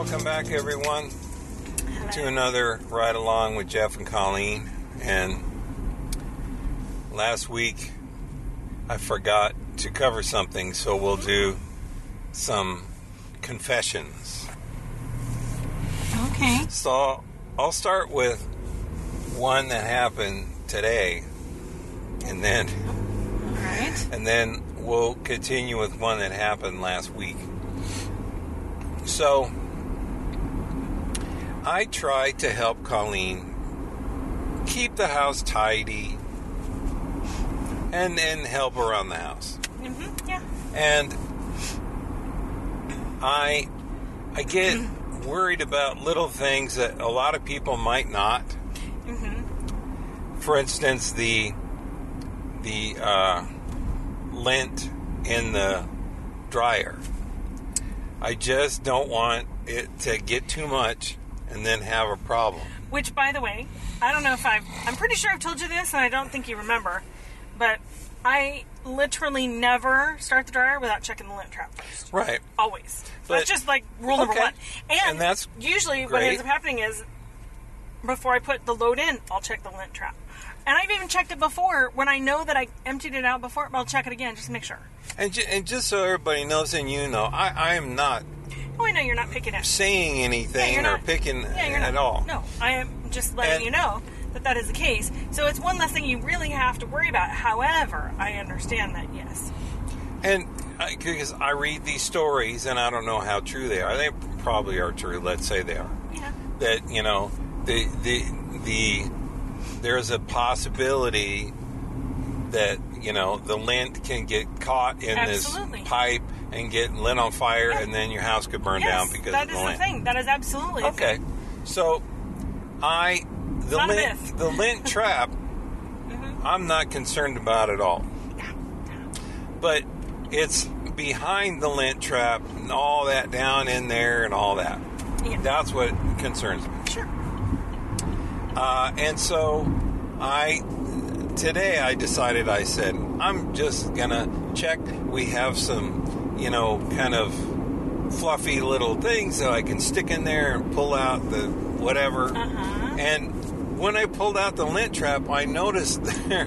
Welcome back, everyone, to another ride along with Jeff and Colleen. And last week, I forgot to cover something, so we'll do some confessions. Okay. So I'll start with one that happened today, and then All right. and then we'll continue with one that happened last week. So, I try to help Colleen keep the house tidy and then help around the house. Mm-hmm. Yeah. And I I get worried about little things that a lot of people might not. Mm-hmm. For instance, the the uh, lint in the dryer. I just don't want it to get too much and then have a problem. Which, by the way, I don't know if I've. I'm pretty sure I've told you this, and I don't think you remember, but I literally never start the dryer without checking the lint trap first. Right. Always. But- that's just like rule number Okay. one. And, And that's usually what ends up happening is before I put the load in, I'll check the lint trap. And I've even checked it before. When I know that I emptied it out before, but I'll check it again just to make sure. And, ju- and just so everybody knows and you know, I, I am not Oh, I know you're not picking it. saying Yeah, anything you're or not picking Yeah, you're at all. No, I am just letting And- you know that that is the case. So it's one less thing you really have to worry about. However, I understand that. Yes. And uh, because I read these stories and I don't know how true they are. They probably are true. Let's say they are. Yeah. that you know the the the there's a possibility that you know the lint can get caught in Absolutely. this pipe and get lit on fire Yeah. and then your house could burn yes, down because that of is the the thing. That is absolutely the Okay, so I the not lint the lint trap Mhm. I'm not concerned about at all, but it's behind the lint trap and all that down in there and all that. Yeah. That's what concerns me. Sure. Uh, and so I today I decided I said I'm just gonna check. We have some, you know, kind of fluffy little things that I can stick in there and pull out the whatever. Uh huh. And when I pulled out the lint trap, I noticed there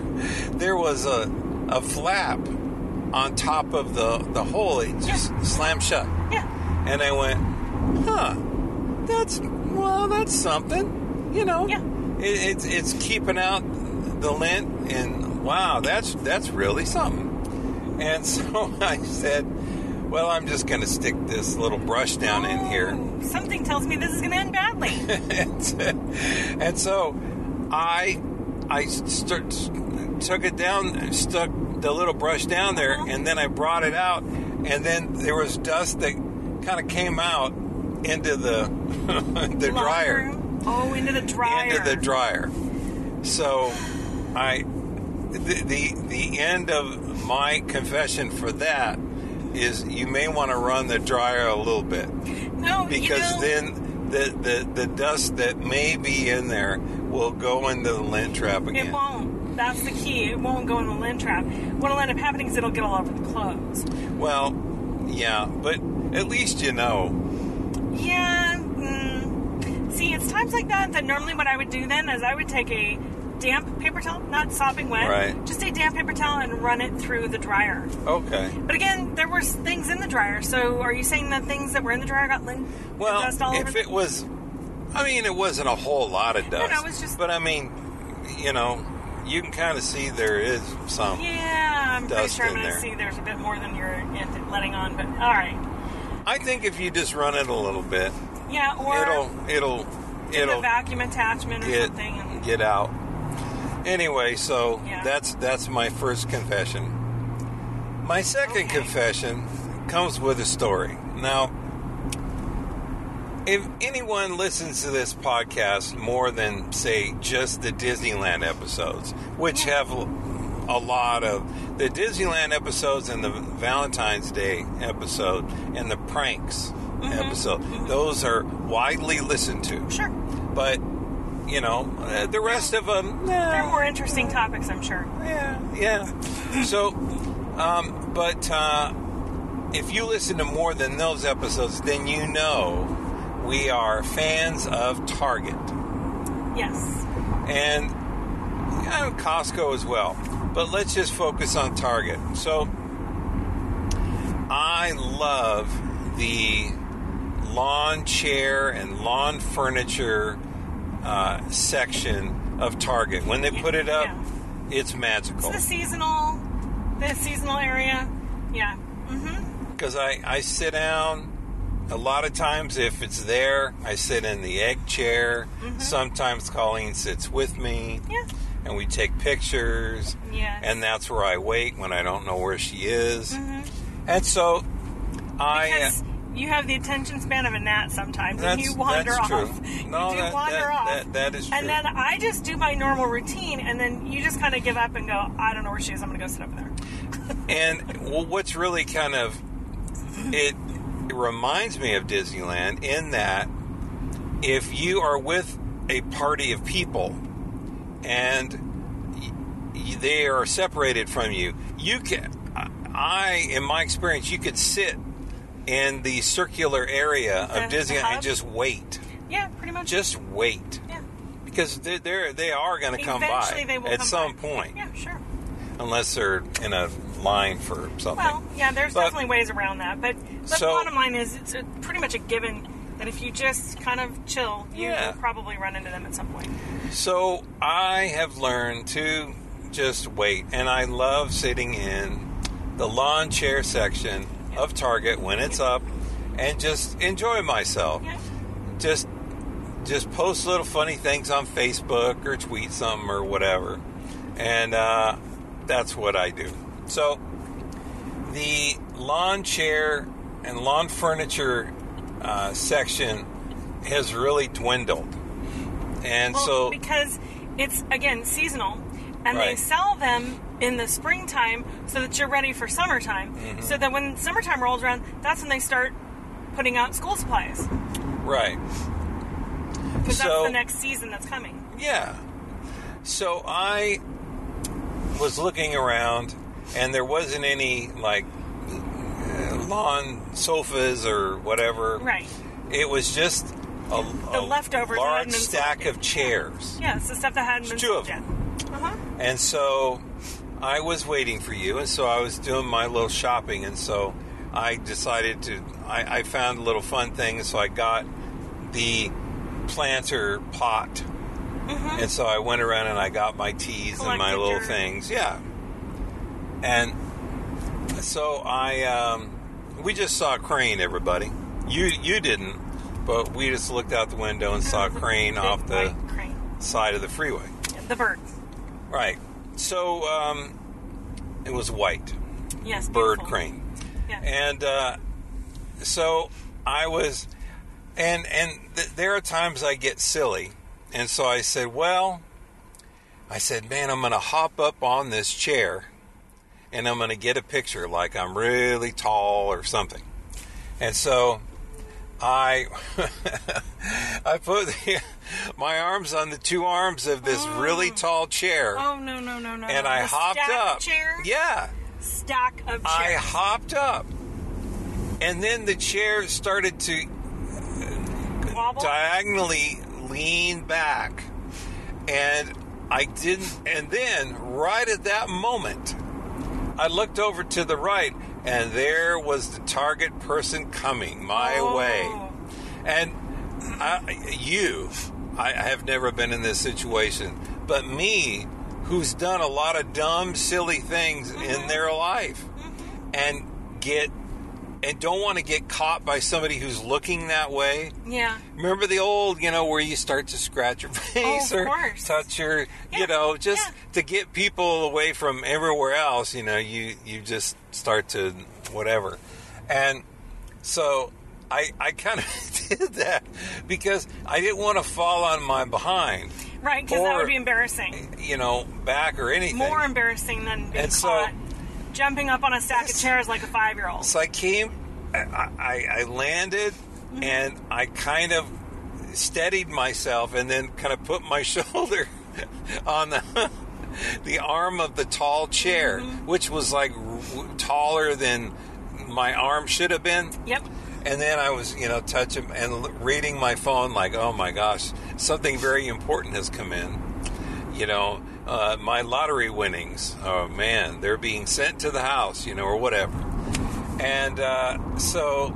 there was a a flap on top of the the hole. It just slammed shut. Yeah. And I went, huh, that's, well, that's something, you know. Yeah. It, it's, it's keeping out the lint, and wow, that's, that's really something. And so I said, well, I'm just going to stick this little brush down in here. Something tells me this is going to end badly. and, and so I I st- took it down, stuck the little brush down there, Uh-huh. and then I brought it out, and then there was dust that kind of came out into the the Laundry dryer. Oh, into the dryer. into the dryer. So I the, the the end of my confession for that is you may want to run the dryer a little bit No, because you know, then the, the the dust that may be in there will go into the lint trap again. It won't. That's the key. It won't go in the lint trap. What'll end up happening is it'll get all over the clothes. Well, yeah, but at least you know. Yeah. Mm. See, it's times like that that normally what I would do then is I would take a damp paper towel, not sopping wet, Right. just a damp paper towel and run it through the dryer. Okay. But again, there were things in the dryer. So are you saying that things that were in the dryer got lint Well, dust all over? if it was, I mean, it wasn't a whole lot of dust. no, it was just- But I mean, you know, you can kind of see there is some. yeah, I'm pretty sure I'm going to see there's a bit more than you're letting on. But all right, I think if you just run it a little bit, yeah, or it'll it'll the it'll vacuum attachment or get something. And, get out. Anyway, so Yeah. that's that's my first confession. My second Okay. confession comes with a story. Now, if anyone listens to this podcast more than say just the Disneyland episodes, which have a lot of the Disneyland episodes and the Valentine's Day episode and the pranks mm-hmm. episode, mm-hmm. those are widely listened to. sure, But you know, uh, the rest of them, they're more interesting topics, I'm sure. yeah, yeah. So, um, but uh, if you listen to more than those episodes, then you know we are fans of Target Yes. and yeah, Costco as well. But let's just focus on Target. So I love the lawn chair and lawn furniture uh, section of Target. When they put it up, Yeah. it's magical. It's the seasonal, the seasonal area. Yeah. Mm-hmm. because I, I sit down a lot of times if it's there i sit in the egg chair sometimes colleen sits with me Yeah. and we take pictures Yes. and that's where i wait when i don't know where she is Mhm. and so i uh, Because you have the attention span of a gnat sometimes, and you wander that's off. true. You No, do that- wander that- off. that- that is true. And then I just do my normal routine, and then you just kind of give up and go, I don't know where she is. I'm going to go sit over there. and well, what's really kind of it, it reminds me of Disneyland in that if you are with a party of people and they are separated from you, you can. I, in my experience, you could sit in the circular area of The- the Disneyland and just wait, Yeah, pretty much. just wait, yeah. because they're, they're they are going to come by Eventually they will at come some by. point, Yeah, sure. unless they're in a line for something. Well, yeah, there's But- definitely ways around that, but the So- bottom line is it's a, pretty much a given that if you just kind of chill, you Yeah. will probably run into them at some point. So I have learned to just wait, and I love sitting in the lawn chair section of Target when it's up, and just enjoy myself. Just, just post little funny things on Facebook or tweet something or whatever, and uh, that's what I do. So the lawn chair and lawn furniture uh, section has really dwindled, and Well, so because it's again seasonal, and they sell them in the springtime so that you're ready for summertime. Mm-hmm. So that when summertime rolls around, that's when they start putting out school supplies right. because So- that's the next season that's coming. Yeah. So I was looking around, and there wasn't any like lawn sofas or whatever. Right. It was just a, The a leftovers large stack of chairs, Yeah, it's the stuff that hadn't been Two of them. Uh huh. and so I was waiting for you, and so I was doing my little shopping, and so I decided to. I, I found a little fun thing, so I got the planter pot and so I went around and I got my teas and my little your- things. Yeah. And so I, um, we just saw a crane, everybody. You you didn't, but we just looked out the window and saw a crane off the crane. side of the freeway. The bird. Right. So um, it was white, Yes. bird beautiful. crane. Yeah. And uh, so I was, and and th- there are times I get silly, and so I said, well, I said, man, I'm going to hop up on this chair, and I'm going to get a picture like I'm really tall or something, and so. I I put the, my arms on the two arms of this oh. really tall chair, oh no no no no! and no. I The hopped stack up. Chair. Yeah, Stack of chairs. I hopped up, and then the chair started to uh, Wobble. diagonally lean back, and I didn't. And then, right at that moment, I looked over to the right, and there was the target person coming my Oh. way. And I, you, I have never been in this situation, but me, who's done a lot of dumb, silly things in mm-hmm. their life, mm-hmm. and get and don't want to get caught by somebody who's looking that way. Yeah. Remember the old, you know, where you start to scratch your oh, face Oh, or course. touch your, Yeah, you know, just yeah. to get people away from everywhere else. You know, you you just start to whatever, and so I I kind of did that because I didn't want to fall on my behind, Right, because that would be embarrassing. you know, back or anything. More embarrassing than being And so- caught jumping up on a stack of chairs like a five-year-old. So I came, I, I, I landed, Mm-hmm. and I kind of steadied myself, and then kind of put my shoulder on the the arm of the tall chair, Mm-hmm. which was like w- taller than my arm should have been. Yep. And then I was, you know, touching and reading my phone, like, oh my gosh, something very important has come in. You know, uh, my lottery winnings. Oh man, they're being sent to the house, you know, or whatever. And uh, so,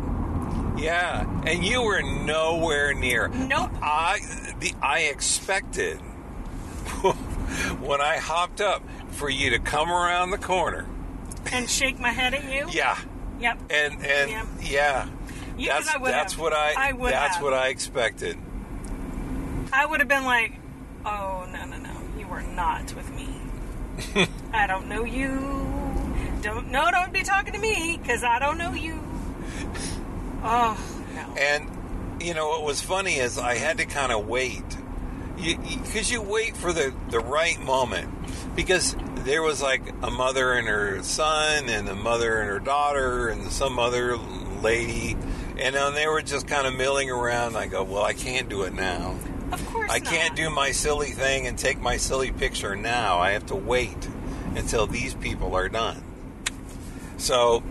yeah, and you were nowhere near. Nope. I the I expected when I hopped up for you to come around the corner. And shake my head at you. Yeah, Yep. and and Yeah. yeah, You- that's I would that's have. what I, I would that's have. what I expected. I would have been like, "Oh no, no, no! You were not with me. I don't know you. Don't no, don't be talking to me because I don't know you." Oh no! And you know what was funny is I had to kind of wait, because you, wait for the the right moment, because there was like a mother and her son, and a mother and her daughter, and some other lady, and then they were just kind of milling around. I go, well, I can't do it now. Of course, I not. can't do my silly thing and take my silly picture now. I have to wait until these people are done. So,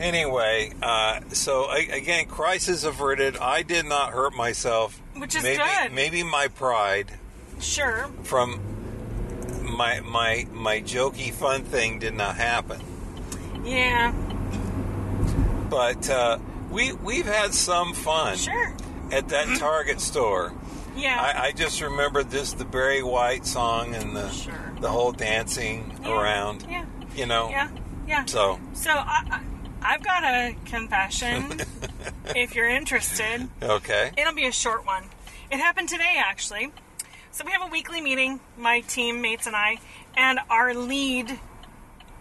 anyway, uh, so I, again, crisis averted. I did not hurt myself. Which is maybe, good. Maybe my pride Sure. from my my my jokey fun thing did not happen. Yeah. But uh, we we've had some fun Sure. at that Target store. Yeah. I, I just remember this the Barry White song and the Sure. the whole dancing Yeah. around. Yeah. You know. Yeah. Yeah. So So I, I've got a confession. if you're interested, okay. it'll be a short one. It happened today, actually. So we have a weekly meeting, my teammates and I, and our lead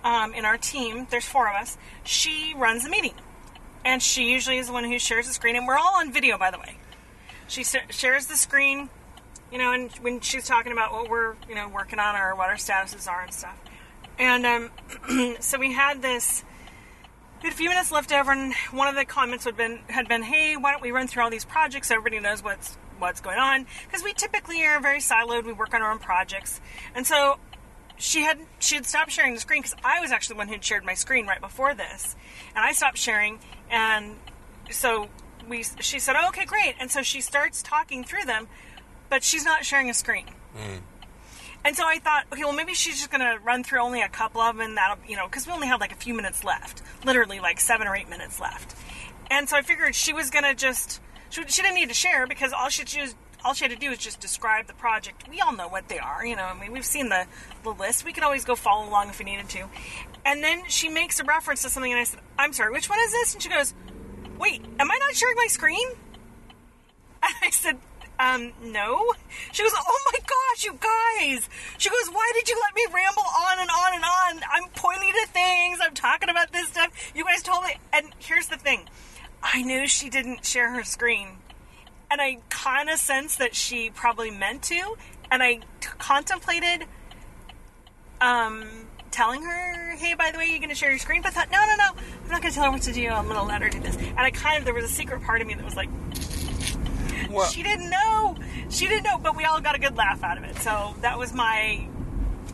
um, in our team. There's four of us. She runs the meeting, and she usually is the one who shares the screen. And we're all on video, by the way. She shares the screen, you know, and when she's talking about what we're, you know, working on or what our statuses are and stuff. And um, so we had this. We had a few minutes left over, and one of the comments had been had been, "Hey, why don't we run through all these projects? So everybody knows what's what's going on." Because we typically are very siloed. We work on our own projects, and so she had she had stopped sharing the screen because I was actually the one who'd shared my screen right before this, and I stopped sharing, and so we she said, oh, "Okay, great," and so she starts talking through them, but she's not sharing a screen. Mm. And so I thought, okay, well, maybe she's just going to run through only a couple of them, and that'll, you know, because we only had like a few minutes left, literally like seven or eight minutes left. And so I figured she was going to just, she, she didn't need to share because all she choose, all she had to do is just describe the project. We all know what they are, you know. I mean, we've seen the the list. We could always go follow along if we needed to. And then she makes a reference to something, and I said, "I'm sorry, which one is this?" And she goes, "Wait, am I not sharing my screen?" And I said, um, no. She goes, oh my gosh, you guys. She goes, why did you let me ramble on and on and on? I'm pointing to things. I'm talking about this stuff. You guys told me. And here's the thing. I knew she didn't share her screen. And I kind of sensed that she probably meant to. And I t- contemplated, um, telling her, hey, by the way, you're going to share your screen. But I thought, no, no, no. I'm not going to tell her what to do. I'm going to let her do this. And I kind of, there was a secret part of me that was like, she didn't know. She didn't know, but we all got a good laugh out of it. So that was my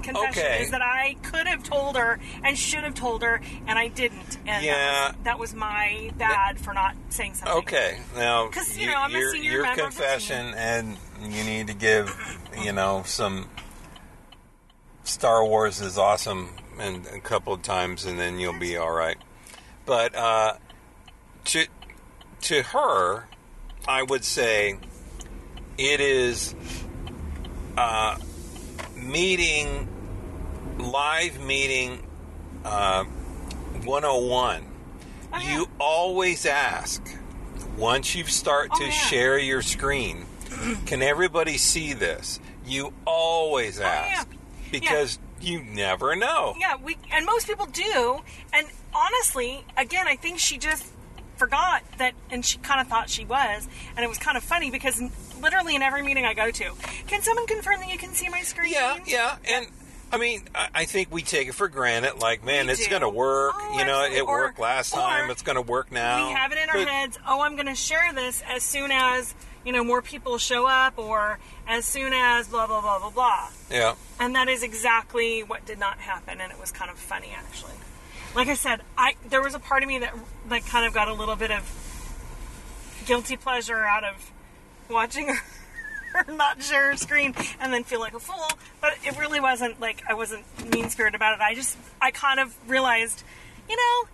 confession: Okay. is that I could have told her and should have told her, and I didn't. And Yeah. that, was, that was my bad for not saying something. okay. Now 'Cause, you your- know, I'm a your, senior your member of the confession, and you need to give, you know, some. Star Wars is awesome, and a couple of times, and then you'll be all right. But uh, to to her, I would say it is uh, meeting live meeting uh, 101. Oh, yeah. You always ask once you start Oh, to yeah. share your screen, can everybody see this? You always ask Oh, yeah. because you never know. Yeah, we and most people do. And honestly, again, I think she just forgot that, and she kind of thought she was, and it was kind of funny because literally in every meeting I go to, can someone confirm that you can see my screen? Yeah, yeah, and I mean, I think we take it for granted. Like, man, We it's going to work. Oh, you know, absolutely. it Or- worked last time. It's going to work now. we have it in our heads. Oh, I'm going to share this as soon as you know more people show up, or as soon as blah blah blah blah blah. Yeah, And that is exactly what did not happen, and it was kind of funny actually. Like I said, I there was a part of me that like kind of got a little bit of guilty pleasure out of watching her. her not share her screen and then feel like a fool, but it really wasn't like I wasn't mean spirited about it. I just I kind of realized, you know,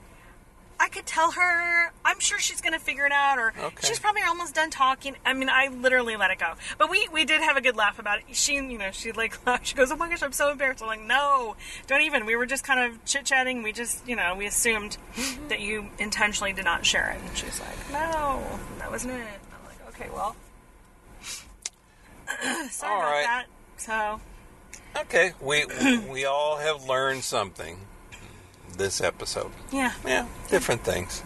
I could tell her. I'm sure she's going to figure it out, or Okay. she's probably almost done talking. I mean, I literally let it go. But we we did have a good laugh about it. She, you know, she like she goes, "Oh my gosh, I'm so embarrassed." I'm like, "No, don't even." We were just kind of chit chatting. We just, you know, we assumed mm-hmm. that you intentionally did not share it, and she's like, "No, that wasn't it." I'm like, "Okay, well." Sorry All about right. that. So, Okay, we we all have learned something this episode. yeah. Yeah, different things.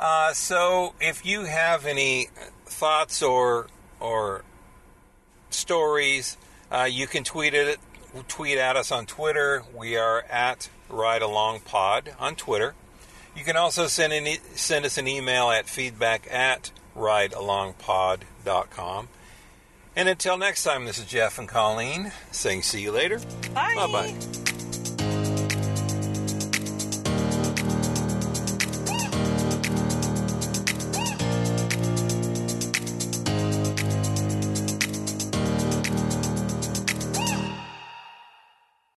Uh, so, if you have any thoughts or or stories, uh, you can tweet it. Tweet at us on Twitter. We are at Ride Along Pod on Twitter. You can also send an e- send us an email at feedback at ridealongpod.com. And until next time, this is Jeff and Colleen saying see you later. Bye. Bye bye.